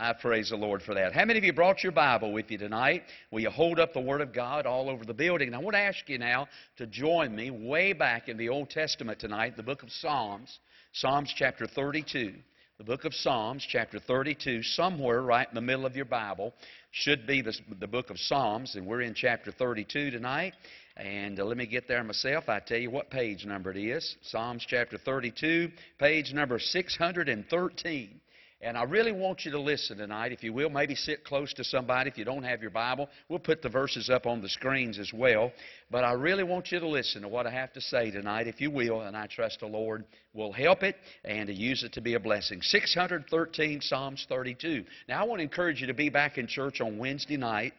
I praise the Lord for that. How many of you brought your Bible with you tonight? Will you hold up the Word of God all over the building? And I want to ask you now to join me way back in the Old Testament tonight, the book of Psalms, Psalms chapter 32. The book of Psalms, chapter 32, somewhere right in the middle of your Bible, should be the, the book of Psalms, and we're in chapter 32 tonight. And uh, let me get there myself. I tell you what page number it is. Psalms chapter 32, page number 613. And I really want you to listen tonight, if you will. Maybe sit close to somebody if you don't have your Bible. We'll put the verses up on the screens as well. But I really want you to listen to what I have to say tonight, if you will. And I trust the Lord will help it and to use it to be a blessing. 613 Psalms 32. Now, I want to encourage you to be back in church on Wednesday night.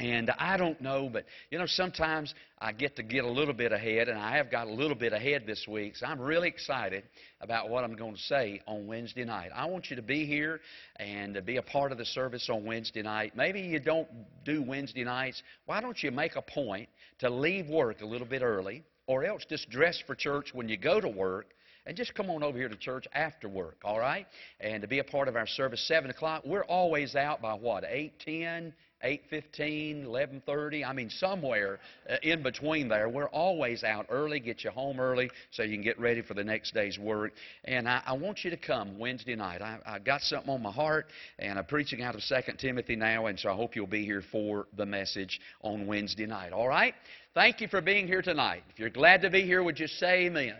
And I don't know, but you know, sometimes I get to get a little bit ahead, and I have got a little bit ahead this week. So I'm really excited about what I'm going to say on Wednesday night. I want you to be here and to be a part of the service on Wednesday night. Maybe you don't do Wednesday nights. Why don't you make a point to leave work a little bit early, or else just dress for church when you go to work? And just come on over here to church after work, all right? And to be a part of our service, 7 o'clock. We're always out by what, 8, 10, 8.15, 11.30, I mean somewhere uh, in between there. We're always out early, get you home early so you can get ready for the next day's work. And I, I want you to come Wednesday night. I, I got something on my heart, and I'm preaching out of 2 Timothy now, and so I hope you'll be here for the message on Wednesday night. All right? Thank you for being here tonight. If you're glad to be here, would you say amen?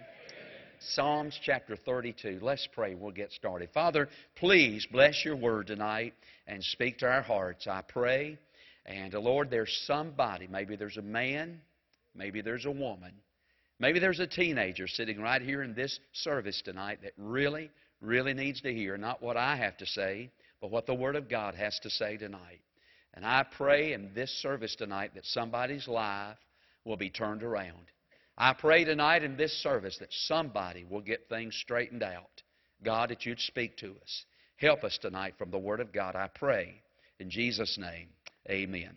Psalms chapter 32. Let's pray. We'll get started. Father, please bless your word tonight and speak to our hearts. I pray. And uh, Lord, there's somebody, maybe there's a man, maybe there's a woman, maybe there's a teenager sitting right here in this service tonight that really, really needs to hear not what I have to say, but what the Word of God has to say tonight. And I pray in this service tonight that somebody's life will be turned around. I pray tonight in this service that somebody will get things straightened out. God, that you'd speak to us. Help us tonight from the Word of God, I pray. In Jesus' name, amen.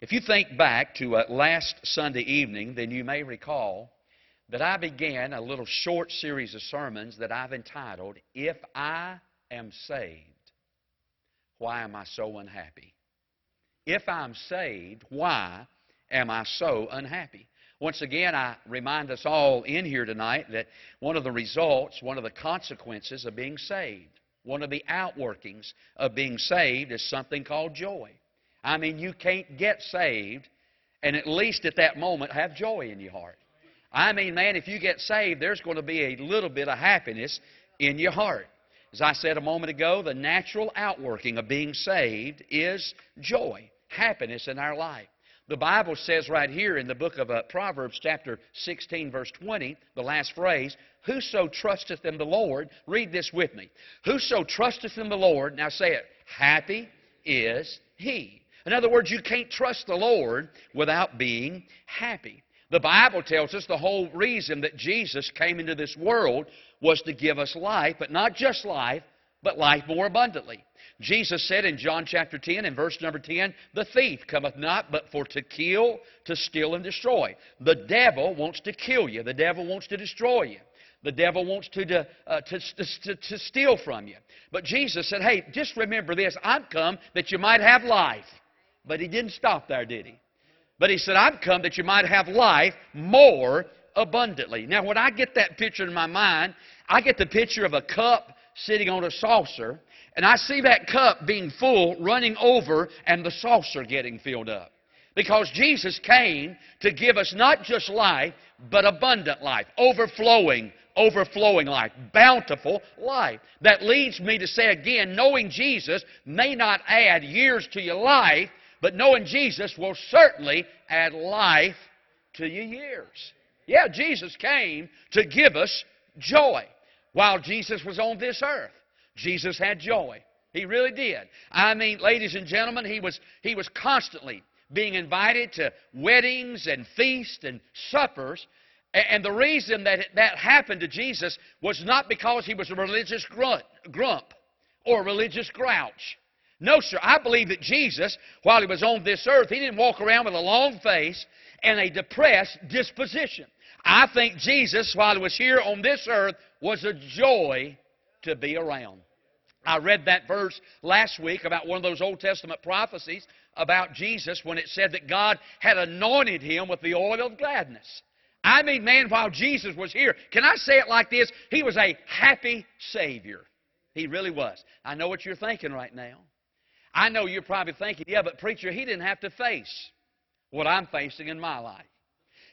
If you think back to uh, last Sunday evening, then you may recall that I began a little short series of sermons that I've entitled, If I Am Saved, Why Am I So Unhappy? If I'm saved, why am I so unhappy? Once again, I remind us all in here tonight that one of the results, one of the consequences of being saved, one of the outworkings of being saved is something called joy. I mean, you can't get saved and at least at that moment have joy in your heart. I mean, man, if you get saved, there's going to be a little bit of happiness in your heart. As I said a moment ago, the natural outworking of being saved is joy, happiness in our life. The Bible says right here in the book of uh, Proverbs, chapter 16, verse 20, the last phrase, Whoso trusteth in the Lord, read this with me. Whoso trusteth in the Lord, now say it, happy is he. In other words, you can't trust the Lord without being happy. The Bible tells us the whole reason that Jesus came into this world was to give us life, but not just life, but life more abundantly. Jesus said in John chapter 10 and verse number 10, The thief cometh not but for to kill, to steal, and destroy. The devil wants to kill you. The devil wants to destroy you. The devil wants to, uh, to, to, to steal from you. But Jesus said, Hey, just remember this. I've come that you might have life. But he didn't stop there, did he? But he said, I've come that you might have life more abundantly. Now, when I get that picture in my mind, I get the picture of a cup sitting on a saucer and I see that cup being full, running over, and the saucer getting filled up. Because Jesus came to give us not just life, but abundant life, overflowing, overflowing life, bountiful life. That leads me to say again, knowing Jesus may not add years to your life, but knowing Jesus will certainly add life to your years. Yeah, Jesus came to give us joy while Jesus was on this earth. Jesus had joy. He really did. I mean, ladies and gentlemen, he was, he was constantly being invited to weddings and feasts and suppers. And the reason that that happened to Jesus was not because he was a religious grunt, grump or a religious grouch. No, sir. I believe that Jesus, while he was on this earth, he didn't walk around with a long face and a depressed disposition. I think Jesus, while he was here on this earth, was a joy to be around. I read that verse last week about one of those Old Testament prophecies about Jesus when it said that God had anointed him with the oil of gladness. I mean, man, while Jesus was here, can I say it like this? He was a happy Savior. He really was. I know what you're thinking right now. I know you're probably thinking, yeah, but preacher, he didn't have to face what I'm facing in my life.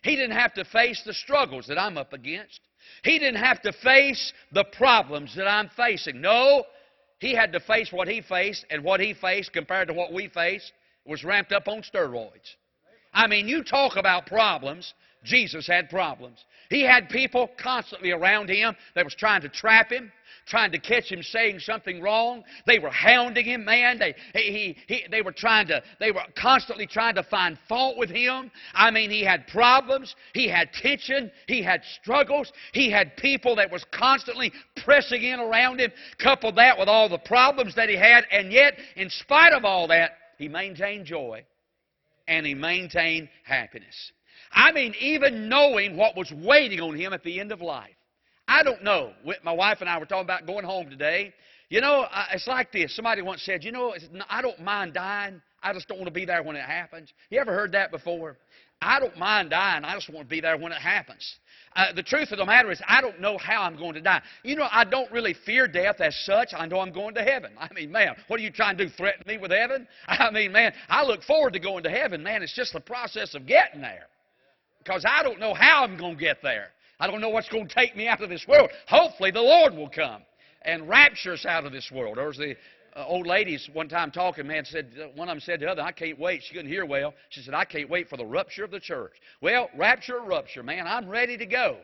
He didn't have to face the struggles that I'm up against. He didn't have to face the problems that I'm facing. No, he had to face what he faced, and what he faced compared to what we face was ramped up on steroids. I mean, you talk about problems. Jesus had problems. He had people constantly around him that was trying to trap him, trying to catch him saying something wrong. They were hounding him, man. They, he, he, they were trying to, they were constantly trying to find fault with him. I mean, he had problems. He had tension. He had struggles. He had people that was constantly pressing in around him. Couple that with all the problems that he had, and yet, in spite of all that, he maintained joy and he maintained happiness. I mean, even knowing what was waiting on him at the end of life. I don't know. My wife and I were talking about going home today. You know, it's like this. Somebody once said, you know, I don't mind dying. I just don't want to be there when it happens. You ever heard that before? I don't mind dying. I just want to be there when it happens. Uh, the truth of the matter is, I don't know how I'm going to die. You know, I don't really fear death as such. I know I'm going to heaven. I mean, man, what are you trying to do? Threaten me with heaven? I mean, man, I look forward to going to heaven. Man, it's just the process of getting there. Because I don't know how I'm going to get there. I don't know what's going to take me out of this world. Hopefully, the Lord will come and rapture us out of this world. There was the uh, old ladies one time talking, man, said, uh, one of them said to the other, I can't wait. She couldn't hear well. She said, I can't wait for the rupture of the church. Well, rapture rupture, man, I'm ready to go.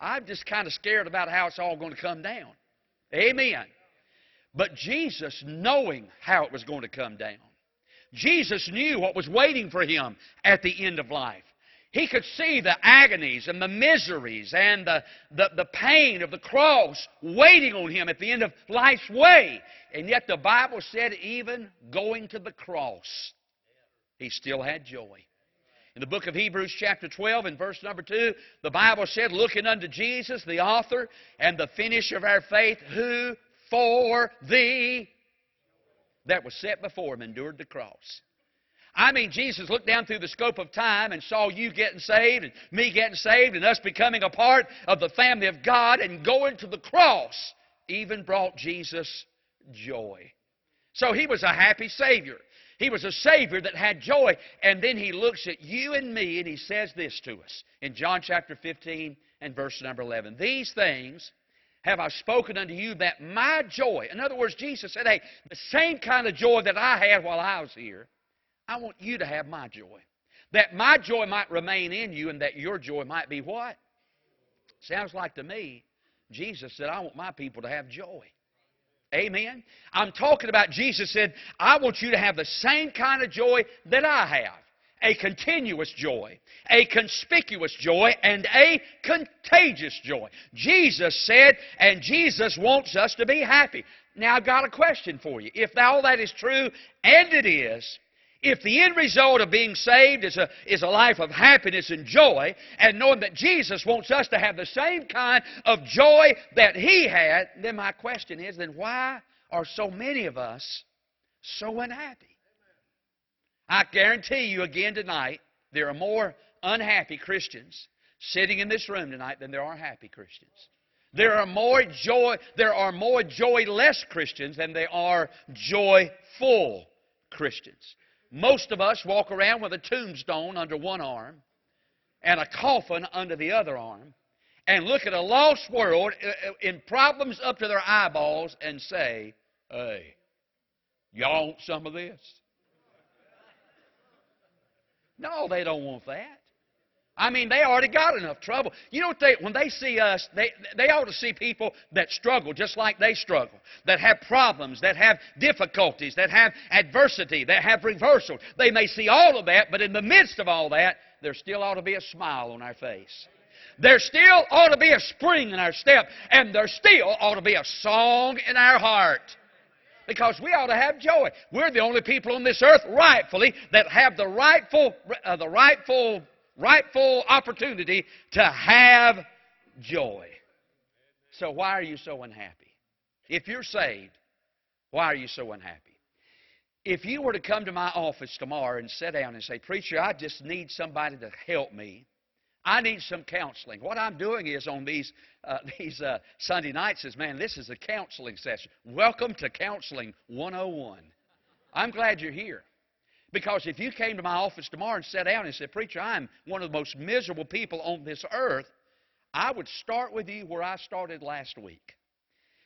I'm just kind of scared about how it's all going to come down. Amen. But Jesus, knowing how it was going to come down, Jesus knew what was waiting for him at the end of life. He could see the agonies and the miseries and the, the, the pain of the cross waiting on him at the end of life's way. And yet the Bible said, even going to the cross, he still had joy. In the book of Hebrews, chapter 12, and verse number 2, the Bible said, Looking unto Jesus, the author and the finisher of our faith, who for thee that was set before him endured the cross. I mean, Jesus looked down through the scope of time and saw you getting saved and me getting saved and us becoming a part of the family of God and going to the cross even brought Jesus joy. So he was a happy Savior. He was a Savior that had joy. And then he looks at you and me and he says this to us in John chapter 15 and verse number 11. These things have I spoken unto you that my joy, in other words, Jesus said, hey, the same kind of joy that I had while I was here, I want you to have my joy. That my joy might remain in you and that your joy might be what? Sounds like to me, Jesus said, I want my people to have joy. Amen. I'm talking about Jesus said, I want you to have the same kind of joy that I have. A continuous joy, a conspicuous joy, and a contagious joy. Jesus said, and Jesus wants us to be happy. Now, I've got a question for you. If all that is true, and it is, if the end result of being saved is a, is a life of happiness and joy, and knowing that Jesus wants us to have the same kind of joy that He had, then my question is then why are so many of us so unhappy? I guarantee you again tonight, there are more unhappy Christians sitting in this room tonight than there are happy Christians. There are more joy, there are more joyless Christians than there are joyful Christians. Most of us walk around with a tombstone under one arm and a coffin under the other arm and look at a lost world uh, uh, in problems up to their eyeballs and say, Hey, y'all want some of this? No, they don't want that. I mean, they already got enough trouble. You know what they, when they see us, they, they ought to see people that struggle just like they struggle, that have problems, that have difficulties, that have adversity, that have reversal. They may see all of that, but in the midst of all that, there still ought to be a smile on our face. There still ought to be a spring in our step, and there still ought to be a song in our heart because we ought to have joy. We're the only people on this earth, rightfully, that have the rightful, uh, the rightful rightful opportunity to have joy. So, why are you so unhappy? If you're saved, Why are you so unhappy? If you were to come to my office tomorrow and sit down and say, Preacher, I just need somebody to help me. I need some counseling. What I'm doing is on these, uh, these uh, Sunday nights is, man, this is a counseling session. Welcome to Counseling 101. I'm glad you're here. Because if you came to my office tomorrow and sat down and said, Preacher, I'm one of the most miserable people on this earth, I would start with you where I started last week.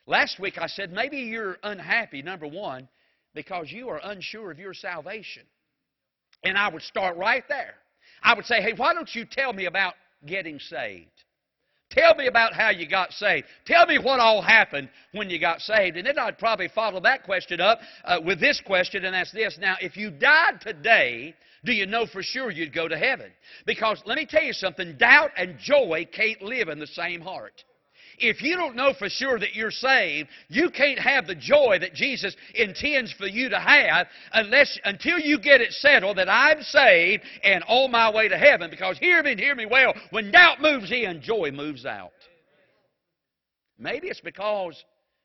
Last week I said, maybe you're unhappy, number one, because you are unsure of your salvation. And I would start right there. I would say, hey, why don't you tell me about getting saved? Tell me about how you got saved. Tell me what all happened when you got saved. And then I'd probably follow that question up uh, with this question, and that's this. Now, if you died today, do you know for sure you'd go to heaven? Because let me tell you something doubt and joy can't live in the same heart if you don't know for sure that you're saved, you can't have the joy that Jesus intends for you to have unless until you get it settled that I'm saved and on my way to heaven. Because hear me hear me well, when doubt moves in, joy moves out. Maybe it's because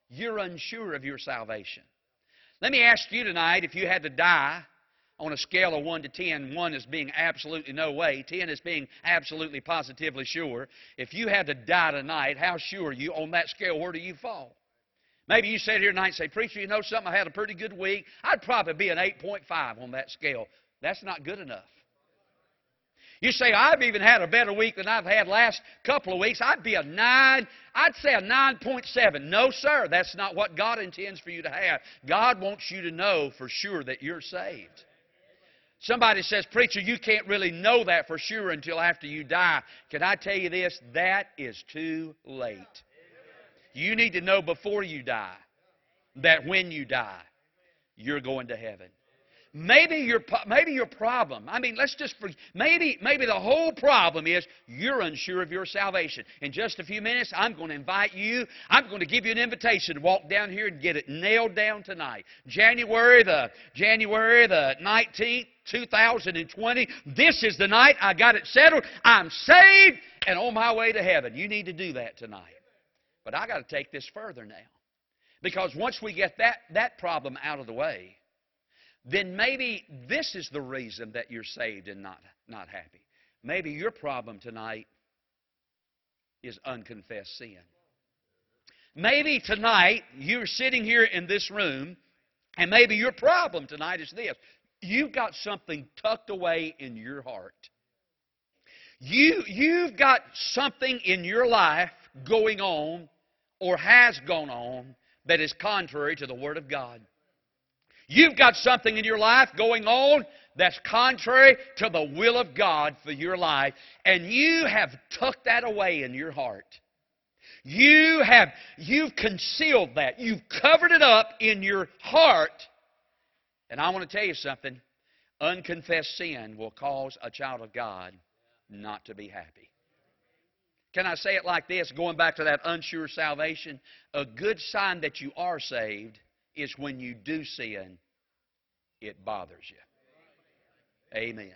you're unsure of your salvation. Let me ask you tonight if you had to die on a scale of 1 to 10, 1 is being absolutely no way, 10 is being absolutely positively sure. If you had to die tonight, how sure are you on that scale? Where do you fall? Maybe you sit here tonight and say, Preacher, you know something? I had a pretty good week. I'd probably be an 8.5 on that scale. That's not good enough. You say, I've even had a better week than I've had last couple of weeks. I'd be a 9. I'd say a 9.7. No, sir. That's not what God intends for you to have. God wants you to know for sure that you're saved. Somebody says, Preacher, you can't really know that for sure until after you die. Can I tell you this? That is too late. You need to know before you die that when you die, you're going to heaven. Maybe your maybe your problem. I mean, let's just maybe maybe the whole problem is you're unsure of your salvation. In just a few minutes, I'm going to invite you. I'm going to give you an invitation to walk down here and get it nailed down tonight. January the January the 19th, 2020. This is the night I got it settled. I'm saved and on my way to heaven. You need to do that tonight. But I got to take this further now. Because once we get that, that problem out of the way, then maybe this is the reason that you're saved and not, not happy. Maybe your problem tonight is unconfessed sin. Maybe tonight you're sitting here in this room, and maybe your problem tonight is this you've got something tucked away in your heart. You, you've got something in your life going on or has gone on that is contrary to the Word of God. You've got something in your life going on that's contrary to the will of God for your life, and you have tucked that away in your heart. You have you've concealed that. You've covered it up in your heart. And I want to tell you something. Unconfessed sin will cause a child of God not to be happy. Can I say it like this, going back to that unsure salvation? A good sign that you are saved is when you do sin, it bothers you. Amen.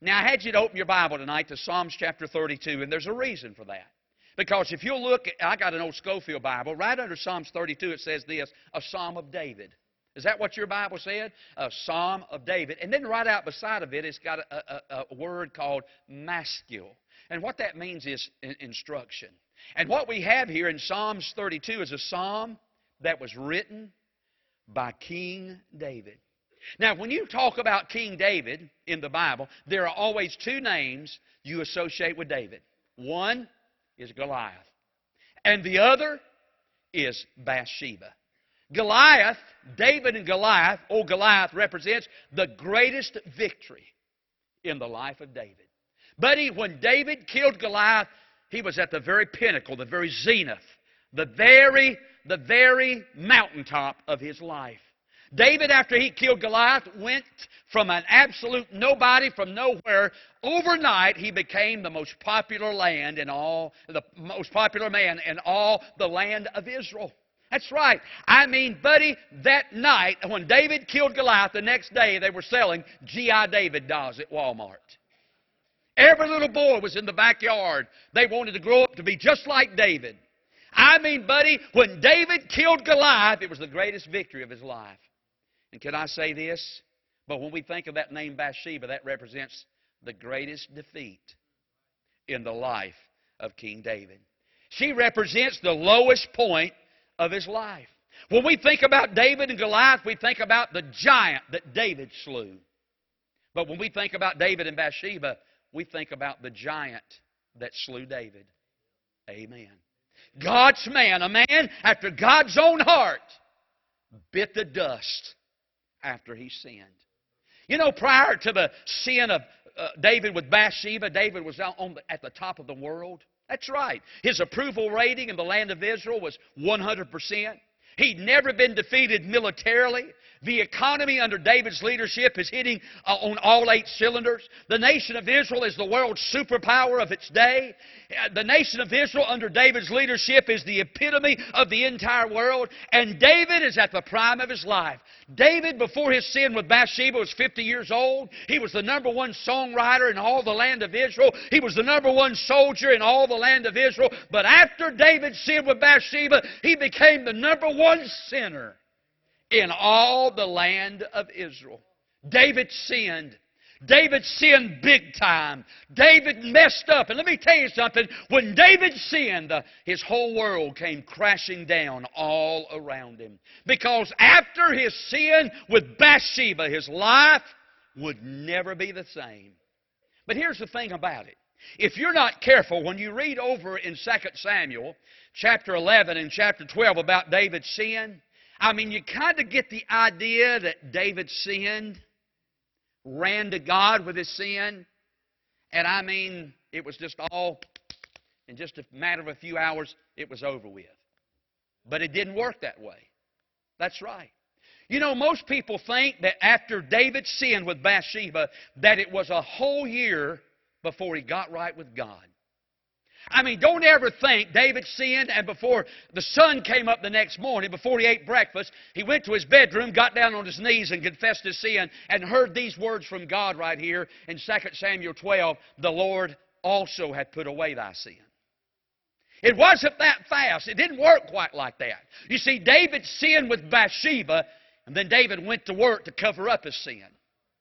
Now, I had you to open your Bible tonight to Psalms chapter 32, and there's a reason for that. Because if you'll look, I got an old Scofield Bible. Right under Psalms 32, it says this a Psalm of David. Is that what your Bible said? A Psalm of David. And then right out beside of it, it's got a, a, a word called maskil. And what that means is instruction. And what we have here in Psalms 32 is a psalm that was written by King David. Now, when you talk about King David in the Bible, there are always two names you associate with David. One is Goliath, and the other is Bathsheba. Goliath, David and Goliath, or Goliath represents the greatest victory in the life of David. But he, when David killed Goliath, he was at the very pinnacle, the very zenith, the very, the very mountaintop of his life. David, after he killed Goliath, went from an absolute nobody from nowhere. Overnight, he became the most popular land in all, the most popular man in all the land of Israel. That's right. I mean, buddy, that night when David killed Goliath, the next day they were selling G.I. David dolls at Walmart. Every little boy was in the backyard. They wanted to grow up to be just like David. I mean, buddy, when David killed Goliath, it was the greatest victory of his life. And can I say this? But when we think of that name Bathsheba, that represents the greatest defeat in the life of King David. She represents the lowest point of his life. When we think about David and Goliath, we think about the giant that David slew. But when we think about David and Bathsheba, we think about the giant that slew David. Amen. God's man, a man after God's own heart, bit the dust after he sinned. You know, prior to the sin of uh, David with Bathsheba, David was on the, at the top of the world. That's right. His approval rating in the land of Israel was 100%. He'd never been defeated militarily. The economy under David's leadership is hitting uh, on all eight cylinders. The nation of Israel is the world's superpower of its day. Uh, the nation of Israel under David's leadership is the epitome of the entire world. And David is at the prime of his life. David, before his sin with Bathsheba, was 50 years old. He was the number one songwriter in all the land of Israel. He was the number one soldier in all the land of Israel. But after David sinned with Bathsheba, he became the number one sinner in all the land of Israel. David sinned. David sinned big time. David messed up. And let me tell you something. When David sinned, his whole world came crashing down all around him. Because after his sin with Bathsheba, his life would never be the same. But here's the thing about it. If you're not careful, when you read over in 2 Samuel, chapter 11 and chapter 12 about David's sin, I mean, you kind of get the idea that David sinned, ran to God with his sin, and I mean, it was just all, in just a matter of a few hours, it was over with. But it didn't work that way. That's right. You know, most people think that after David sinned with Bathsheba, that it was a whole year before he got right with God. I mean, don't ever think David sinned and before the sun came up the next morning, before he ate breakfast, he went to his bedroom, got down on his knees and confessed his sin and heard these words from God right here in 2 Samuel 12 The Lord also hath put away thy sin. It wasn't that fast. It didn't work quite like that. You see, David sinned with Bathsheba, and then David went to work to cover up his sin.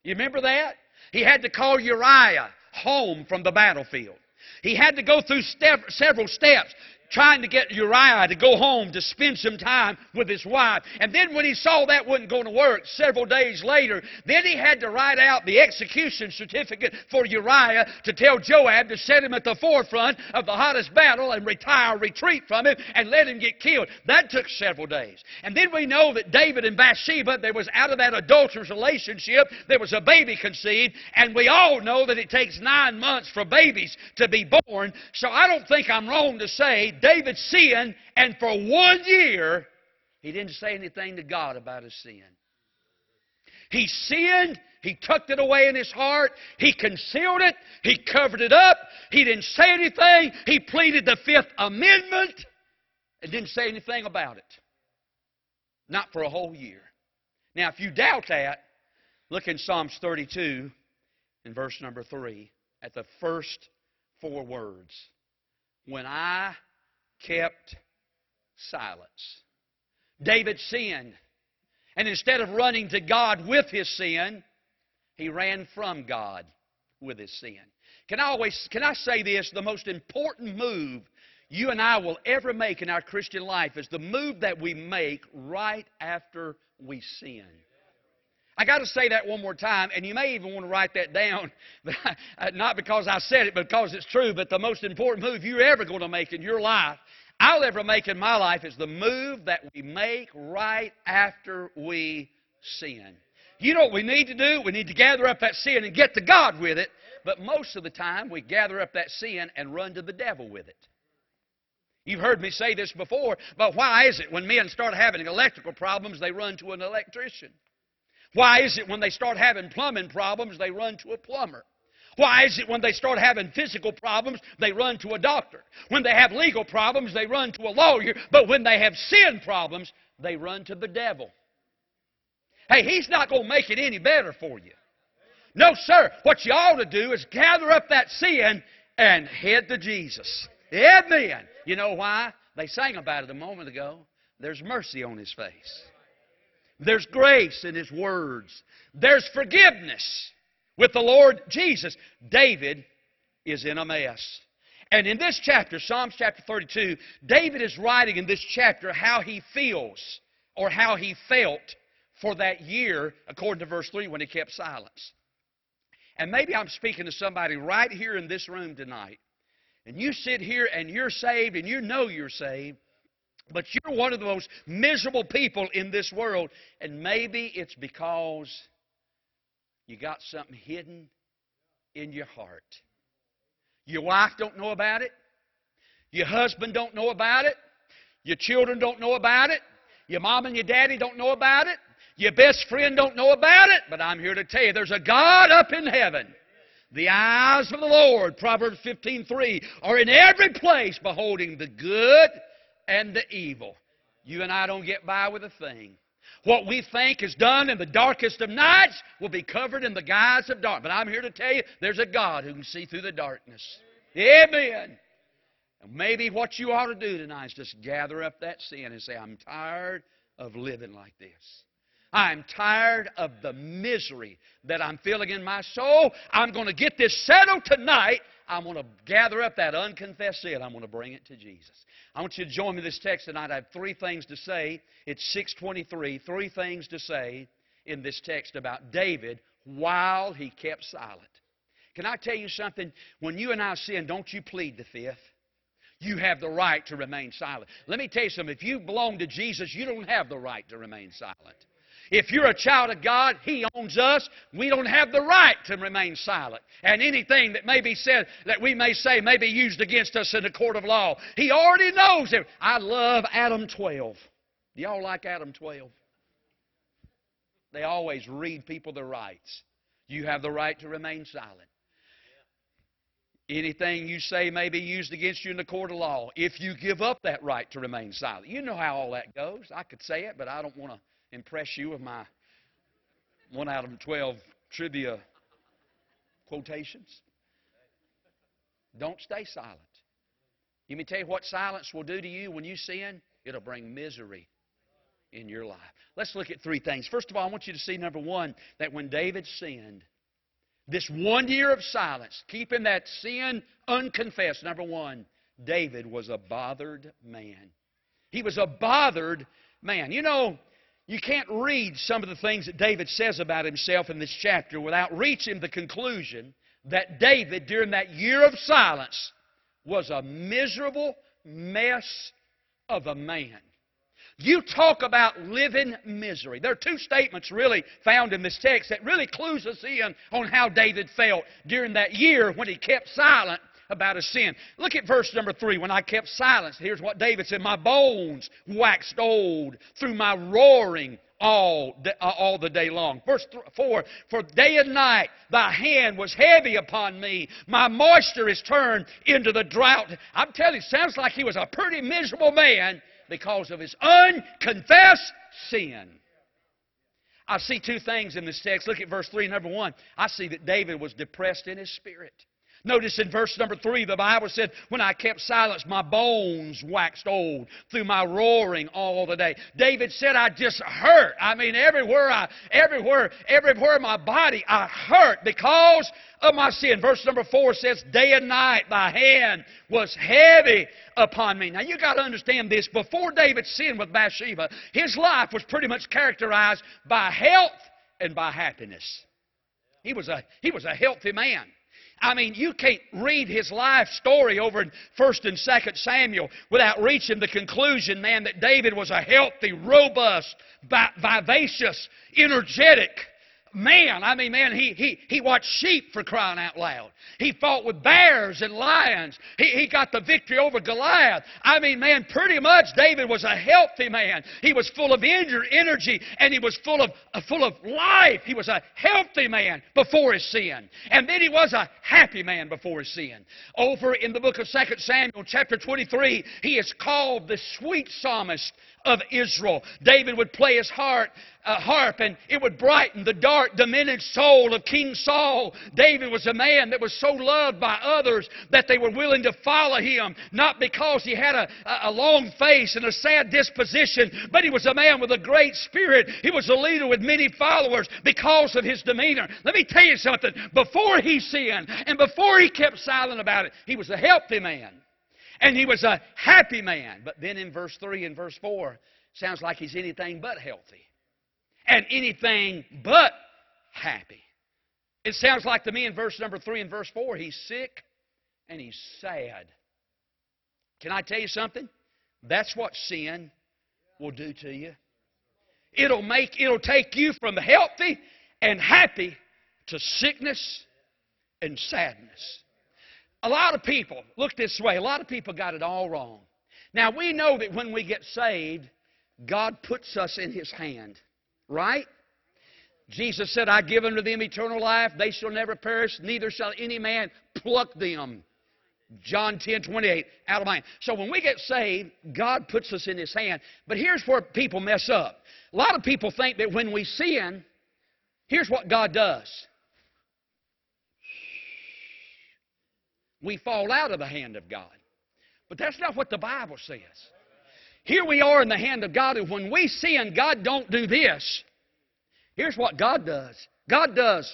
You remember that? He had to call Uriah home from the battlefield. He had to go through step, several steps trying to get Uriah to go home to spend some time with his wife. And then when he saw that wasn't going to work several days later, then he had to write out the execution certificate for Uriah to tell Joab to set him at the forefront of the hottest battle and retire, retreat from him, and let him get killed. That took several days. And then we know that David and Bathsheba, there was out of that adulterous relationship, there was a baby conceived, and we all know that it takes nine months for babies to be born. So I don't think I'm wrong to say David sinned, and for one year, he didn't say anything to God about his sin. He sinned. He tucked it away in his heart. He concealed it. He covered it up. He didn't say anything. He pleaded the Fifth Amendment and didn't say anything about it. Not for a whole year. Now, if you doubt that, look in Psalms 32 in verse number 3 at the first four words. When I kept silence. David sinned. And instead of running to God with his sin, he ran from God with his sin. Can I always can I say this? The most important move you and I will ever make in our Christian life is the move that we make right after we sin. I got to say that one more time, and you may even want to write that down. Not because I said it, but because it's true. But the most important move you're ever going to make in your life, I'll ever make in my life, is the move that we make right after we sin. You know what we need to do? We need to gather up that sin and get to God with it. But most of the time, we gather up that sin and run to the devil with it. You've heard me say this before, but why is it when men start having electrical problems, they run to an electrician? Why is it when they start having plumbing problems, they run to a plumber? Why is it when they start having physical problems, they run to a doctor? When they have legal problems, they run to a lawyer. But when they have sin problems, they run to the devil. Hey, he's not going to make it any better for you. No, sir. What you ought to do is gather up that sin and head to Jesus. Amen. You know why? They sang about it a moment ago. There's mercy on his face. There's grace in his words. There's forgiveness with the Lord Jesus. David is in a mess. And in this chapter, Psalms chapter 32, David is writing in this chapter how he feels or how he felt for that year, according to verse 3, when he kept silence. And maybe I'm speaking to somebody right here in this room tonight. And you sit here and you're saved and you know you're saved, but you're one of the most miserable people in this world. And maybe it's because you got something hidden in your heart. Your wife don't know about it. Your husband don't know about it. Your children don't know about it. Your mom and your daddy don't know about it. Your best friend don't know about it. But I'm here to tell you there's a God up in heaven. The eyes of the Lord, Proverbs 15:3, are in every place beholding the good and the evil. You and I don't get by with a thing. What we think is done in the darkest of nights will be covered in the guise of dark. But I'm here to tell you there's a God who can see through the darkness. Amen. And maybe what you ought to do tonight is just gather up that sin and say, I'm tired of living like this. I'm tired of the misery that I'm feeling in my soul. I'm going to get this settled tonight. I'm going to gather up that unconfessed sin. I'm going to bring it to Jesus. I want you to join me in this text tonight. I have three things to say. It's 623. Three things to say in this text about David while he kept silent. Can I tell you something? When you and I sin, don't you plead the fifth. You have the right to remain silent. Let me tell you something. If you belong to Jesus, you don't have the right to remain silent. If you're a child of God, He owns us. We don't have the right to remain silent. And anything that may be said, that we may say, may be used against us in the court of law. He already knows it. I love Adam 12. Do y'all like Adam 12? They always read people their rights. You have the right to remain silent. Anything you say may be used against you in the court of law if you give up that right to remain silent. You know how all that goes. I could say it, but I don't want to impress you with my one out of 12 trivia quotations. Don't stay silent. Let me tell you what silence will do to you when you sin. It'll bring misery in your life. Let's look at three things. First of all, I want you to see, number one, that when David sinned, this one year of silence, keeping that sin unconfessed, number one, David was a bothered man. He was a bothered man. You know, you can't read some of the things that David says about himself in this chapter without reaching the conclusion that David, during that year of silence, was a miserable mess of a man. You talk about living misery. There are two statements really found in this text that really clues us in on how David felt during that year when he kept silent about his sin. Look at verse number three. When I kept silence, here's what David said My bones waxed old through my roaring all, uh, all the day long. Verse 4 For day and night thy hand was heavy upon me. My moisture is turned into the drought. I'm telling you, sounds like he was a pretty miserable man because of his unconfessed sin. I see two things in this text. Look at verse 3. Number one, I see that David was depressed in his spirit. Notice in verse number three, the Bible said, When I kept silence, my bones waxed old through my roaring all the day. David said, I just hurt. I mean, everywhere I, everywhere, everywhere my body, I hurt because of my sin. Verse number four says, Day and night thy hand was heavy upon me. Now you got to understand this. Before David sinned with Bathsheba, his life was pretty much characterized by health and by happiness. He was a, he was a healthy man. I mean, you can't read his life story over in 1st and 2nd Samuel without reaching the conclusion, man, that David was a healthy, robust, vivacious, energetic, man. I mean, man, he, he, he watched sheep for crying out loud. He fought with bears and lions. He, he got the victory over Goliath. I mean, man, pretty much David was a healthy man. He was full of energy and he was full of, uh, full of life. He was a healthy man before his sin. And then he was a happy man before his sin. Over in the book of 2 Samuel, chapter 23, he is called the sweet psalmist of Israel. David would play his heart, uh, harp and it would brighten the dark, diminished soul of King Saul. David was a man that was so loved by others that they were willing to follow him, not because he had a, a long face and a sad disposition, but he was a man with a great spirit. He was a leader with many followers because of his demeanor. Let me tell you something. Before he sinned and before he kept silent about it, he was a healthy man. And he was a happy man. But then in verse 3 and verse 4, sounds like he's anything but healthy. And anything but happy. It sounds like to me in verse number 3 and verse 4, he's sick and he's sad. Can I tell you something? That's what sin will do to you. It'll make it'll take you from healthy and happy to sickness and sadness. A lot of people, look this way, a lot of people got it all wrong. Now, we know that when we get saved, God puts us in His hand, right? Jesus said, I give unto them eternal life. They shall never perish, neither shall any man pluck them. John 10, 28, out of mind. So when we get saved, God puts us in His hand. But here's where people mess up. A lot of people think that when we sin, here's what God does we fall out of the hand of God. But that's not what the Bible says. Here we are in the hand of God, and when we sin, God don't do this. Here's what God does. God does.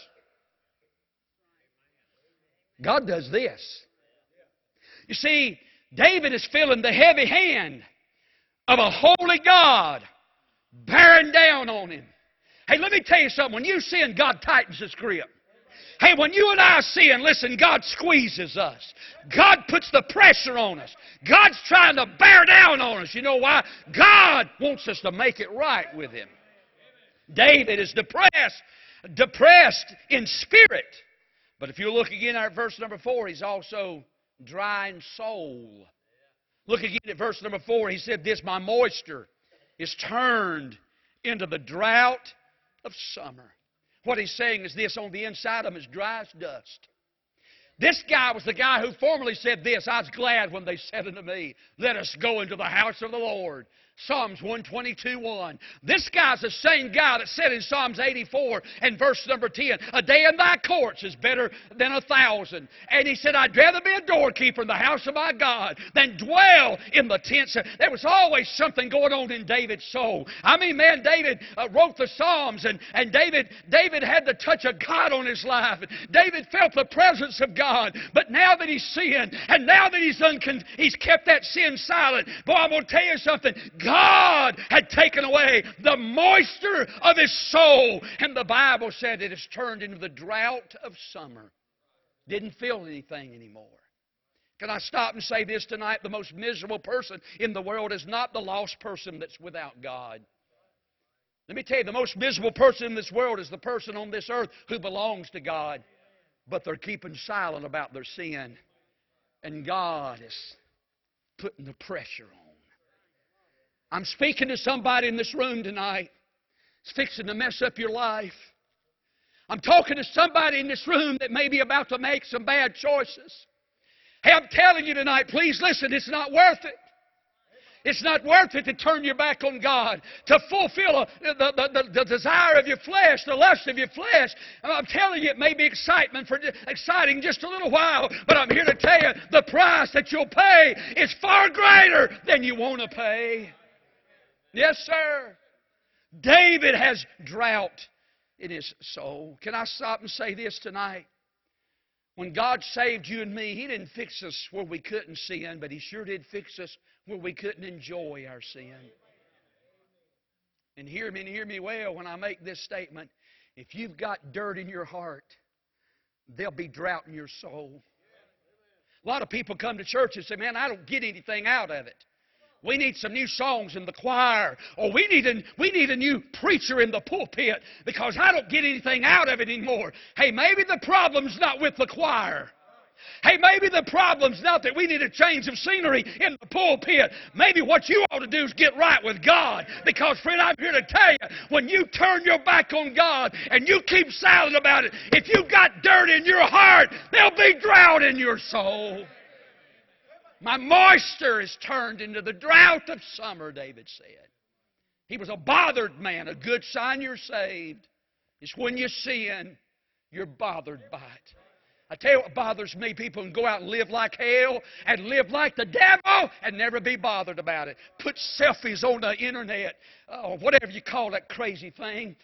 God does this. You see, David is feeling the heavy hand of a holy God bearing down on him. Hey, let me tell you something. When you sin, God tightens his grip. Hey, when you and I sin, listen, God squeezes us. God puts the pressure on us. God's trying to bear down on us. You know why? God wants us to make it right with Him. David is depressed, depressed in spirit. But if you look again at verse number four, he's also dry in soul. Look again at verse number four. He said, This, my moisture, is turned into the drought of summer. What he's saying is this on the inside of him is dry as dust. This guy was the guy who formerly said this I was glad when they said unto me, Let us go into the house of the Lord. Psalms 122 1. This guy's the same guy that said in Psalms 84 and verse number 10, A day in thy courts is better than a thousand. And he said, I'd rather be a doorkeeper in the house of my God than dwell in the tents. There was always something going on in David's soul. I mean, man, David uh, wrote the Psalms, and, and David, David had the touch of God on his life. David felt the presence of God. But now that he's sinned, and now that he's, uncon- he's kept that sin silent, boy, I'm going to tell you something. God had taken away the moisture of his soul. And the Bible said it has turned into the drought of summer. Didn't feel anything anymore. Can I stop and say this tonight? The most miserable person in the world is not the lost person that's without God. Let me tell you, the most miserable person in this world is the person on this earth who belongs to God, but they're keeping silent about their sin. And God is putting the pressure on. I'm speaking to somebody in this room tonight. It's fixing to mess up your life. I'm talking to somebody in this room that may be about to make some bad choices. Hey, I'm telling you tonight, please listen, it's not worth it. It's not worth it to turn your back on God, to fulfill the, the, the, the, desire of your flesh, the lust of your flesh. I'm telling you, it may be excitement for exciting just a little while, but I'm here to tell you the price that you'll pay is far greater than you want to pay. Yes, sir. David has drought in his soul. Can I stop and say this tonight? When God saved you and me, He didn't fix us where we couldn't sin, but He sure did fix us where we couldn't enjoy our sin. And hear me and hear me well when I make this statement. If you've got dirt in your heart, there'll be drought in your soul. A lot of people come to church and say, Man, I don't get anything out of it. We need some new songs in the choir. Or we need, a, we need a new preacher in the pulpit because I don't get anything out of it anymore. Hey, maybe the problem's not with the choir. Hey, maybe the problem's not that we need a change of scenery in the pulpit. Maybe what you ought to do is get right with God. Because, friend, I'm here to tell you, when you turn your back on God and you keep silent about it, if you've got dirt in your heart, there'll be drought in your soul. My moisture is turned into the drought of summer, David said. He was a bothered man. A good sign you're saved is when you sin, you're bothered by it. I tell you what bothers me people can go out and live like hell and live like the devil and never be bothered about it. Put selfies on the internet, uh, or whatever you call that crazy thing.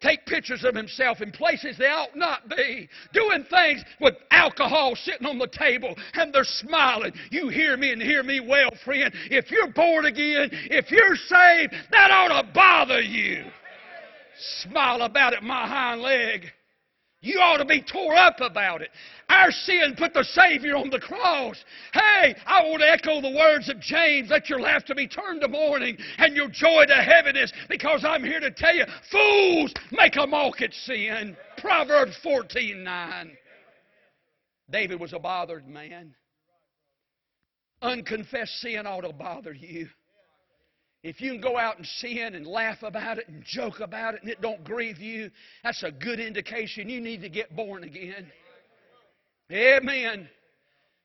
Take pictures of himself in places they ought not be. Doing things with alcohol sitting on the table and they're smiling. You hear me and hear me well, friend. If you're born again, if you're saved, that ought to bother you. Smile about it, my hind leg. You ought to be tore up about it. Our sin put the Savior on the cross. Hey, I want to echo the words of James let your laughter be turned to mourning and your joy to heaviness because I'm here to tell you, fools make a mock at sin. Proverbs 14 9. David was a bothered man. Unconfessed sin ought to bother you. If you can go out and sin and laugh about it and joke about it and it don't grieve you, that's a good indication you need to get born again. Amen.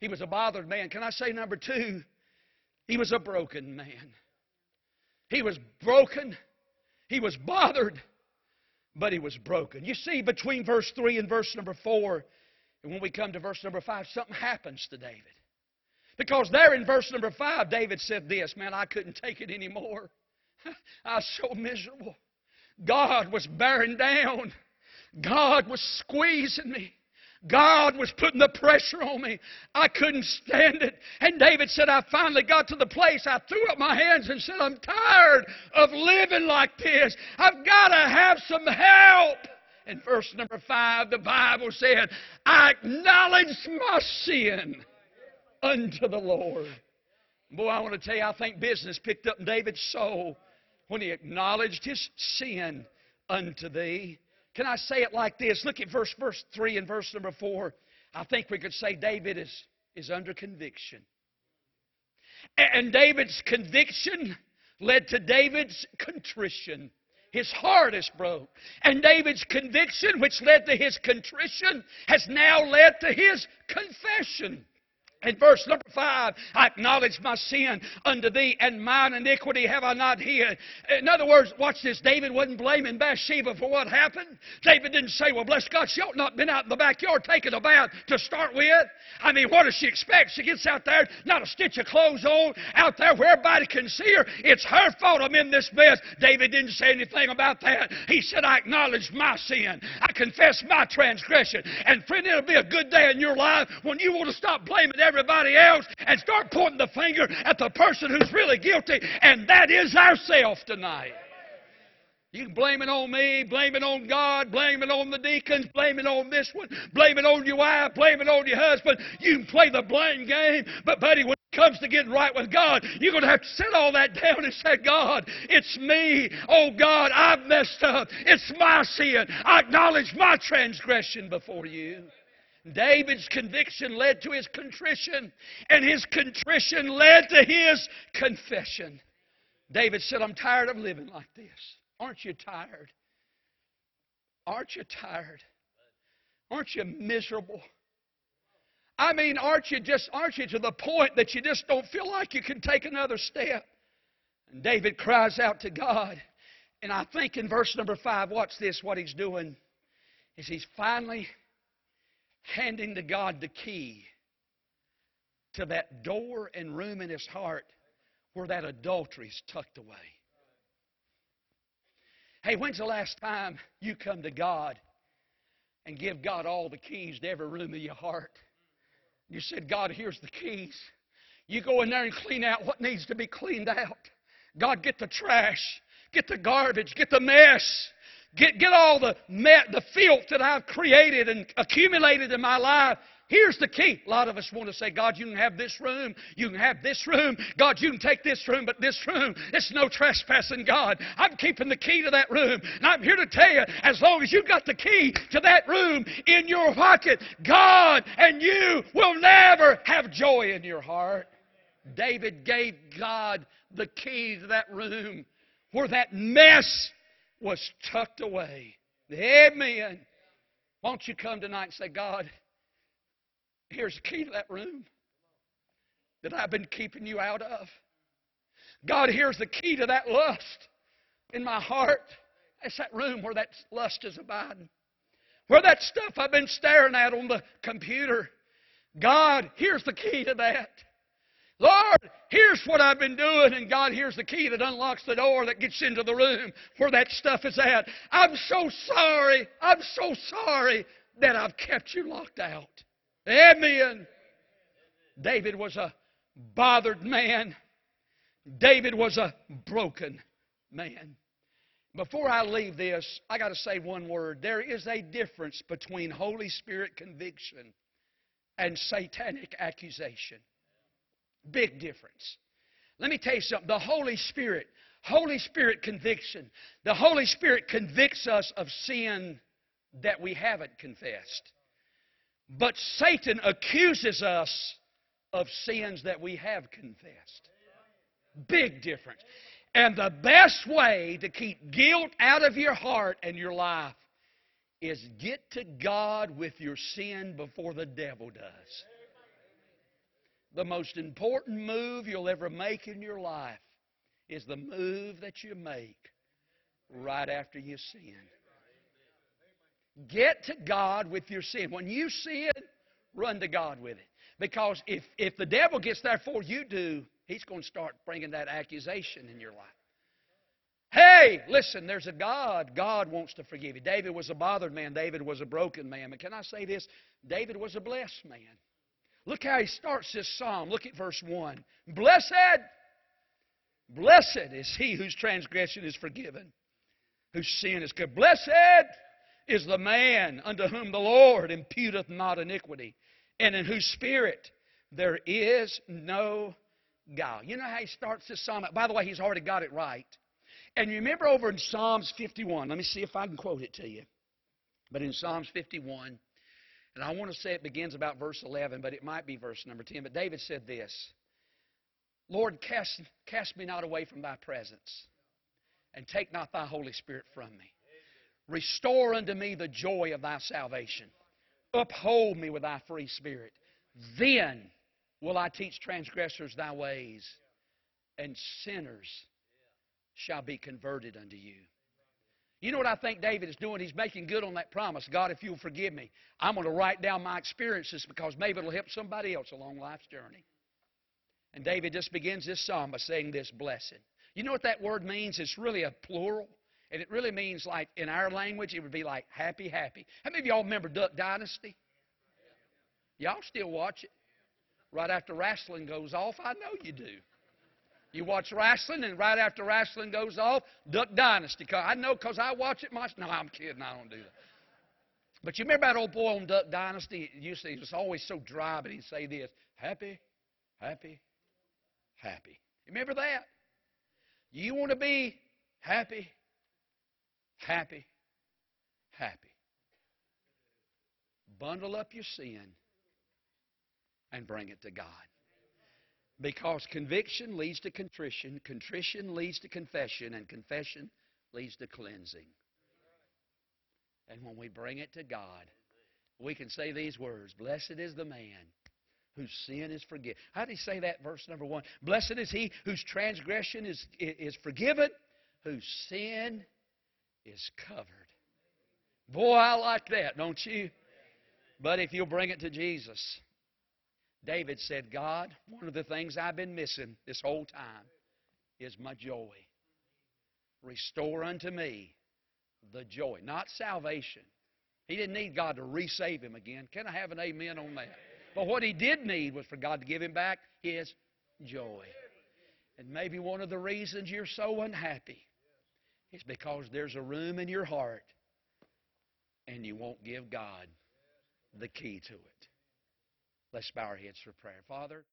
He was a bothered man. Can I say number two? He was a broken man. He was broken. He was bothered, but he was broken. You see, between verse 3 and verse number 4, and when we come to verse number 5, something happens to David. Because there in verse number 5, David said this Man, I couldn't take it anymore. I was so miserable. God was bearing down, God was squeezing me. God was putting the pressure on me. I couldn't stand it. And David said, I finally got to the place I threw up my hands and said, I'm tired of living like this. I've got to have some help. In verse number five, the Bible said, I acknowledged my sin unto the Lord. Boy, I want to tell you, I think business picked up in David's soul when he acknowledged his sin unto thee. Can I say it like this? Look at verse, verse 3 and verse number 4. I think we could say David is, is under conviction. And David's conviction led to David's contrition. His heart is broke. And David's conviction, which led to his contrition, has now led to his confession. In verse number five, I acknowledge my sin unto thee, and mine iniquity have I not hid. In other words, watch this. David wasn't blaming Bathsheba for what happened. David didn't say, Well, bless God, she ought not been out in the backyard taking a bath to start with. I mean, what does she expect? She gets out there, not a stitch of clothes on, out there where everybody can see her. It's her fault I'm in this mess. David didn't say anything about that. He said, I acknowledge my sin. I confess my transgression. And friend, it'll be a good day in your life when you want to stop blaming everybody everybody else and start pointing the finger at the person who's really guilty, and that is ourselves tonight. You can blame it on me, blame it on God, blame it on the deacons, blame it on this one, blame it on your wife, blame it on your husband. You can play the blame game, but buddy, when it comes to getting right with God, you're going to have to set all that down and say, God, it's me. Oh God, I've messed up. It's my sin. I acknowledge my transgression before you. David's conviction led to his contrition, and his contrition led to his confession. David said, I'm tired of living like this. Aren't you tired? Aren't you tired? Aren't you miserable? I mean, aren't you just aren't you to the point that you just don't feel like you can take another step? And David cries out to God. And I think in verse number five, watch this, what he's doing is he's finally handing to God the key to that door and room in his heart where that adultery is tucked away. Hey, when's the last time you come to God and give God all the keys to every room of your heart? You said, God, here's the keys. You go in there and clean out what needs to be cleaned out. God, get the trash, get the garbage, get the mess. Get, get all the, the filth that I've created and accumulated in my life. Here's the key. A lot of us want to say, God, you can have this room. You can have this room. God, you can take this room, but this room, it's no trespassing, God. I'm keeping the key to that room. And I'm here to tell you, as long as you've got the key to that room in your pocket, God and you will never have joy in your heart. David gave God the key to that room where that mess was tucked away. Amen. Won't you come tonight and say, God, here's the key to that room that I've been keeping you out of. God, here's the key to that lust in my heart. That's that room where that lust is abiding. Where that stuff I've been staring at on the computer. God, here's the key to that. Lord, here's what I've been doing, and God, here's the key that unlocks the door that gets into the room where that stuff is at. I'm so sorry. I'm so sorry that I've kept you locked out. Amen. David was a bothered man. David was a broken man. Before I leave this, I got to say one word. There is a difference between Holy Spirit conviction and satanic accusation. Big difference. Let me tell you something. The Holy Spirit, Holy Spirit conviction, the Holy Spirit convicts us of sin that we haven't confessed. But Satan accuses us of sins that we have confessed. Big difference. And the best way to keep guilt out of your heart and your life is get to God with your sin before the devil does. The most important move you'll ever make in your life is the move that you make right after you sin. Get to God with your sin. When you sin, run to God with it. Because if, if the devil gets there before you do, he's going to start bringing that accusation in your life. Hey, listen, there's a God. God wants to forgive you. David was a bothered man. David was a broken man. But can I say this? David was a blessed man. Look how he starts this psalm. Look at verse 1. Blessed, blessed is he whose transgression is forgiven, whose sin is covered. Blessed is the man unto whom the Lord imputeth not iniquity, and in whose spirit there is no guile. You know how he starts this psalm? By the way, he's already got it right. And you remember over in Psalms 51, let me see if I can quote it to you. But in Psalms 51, and I want to say it begins about verse 11, but it might be verse number 10. But David said this Lord, cast, cast me not away from thy presence, and take not thy Holy Spirit from me. Restore unto me the joy of thy salvation. Uphold me with thy free spirit. Then will I teach transgressors thy ways, and sinners shall be converted unto you. You know what I think David is doing? He's making good on that promise. God, if you'll forgive me, I'm going to write down my experiences because maybe it'll help somebody else along life's journey. And David just begins this psalm by saying this blessed. You know what that word means? It's really a plural. And it really means like in our language, it would be like happy, happy. How many of y'all remember Duck Dynasty? Y'all still watch it. Right after wrestling goes off, I know you do. You watch wrestling, and right after wrestling goes off, Duck Dynasty. I know because I watch it myself. No, I'm kidding. I don't do that. But you remember that old boy on Duck Dynasty? You see, he was always so dry, but he'd say this happy, happy, happy. Remember that? You want to be happy, happy, happy. Bundle up your sin and bring it to God. Because conviction leads to contrition, contrition leads to confession, and confession leads to cleansing. And when we bring it to God, we can say these words Blessed is the man whose sin is forgiven. How did he say that, verse number one? Blessed is he whose transgression is, is forgiven, whose sin is covered. Boy, I like that, don't you? But if you'll bring it to Jesus, David said, God, one of the things I've been missing this whole time is my joy. Restore unto me the joy, not salvation. He didn't need God to resave him again. Can I have an amen on that? But what he did need was for God to give him back his joy. And maybe one of the reasons you're so unhappy is because there's a room in your heart and you won't give God the key to it. Let's bow our heads for prayer. Father,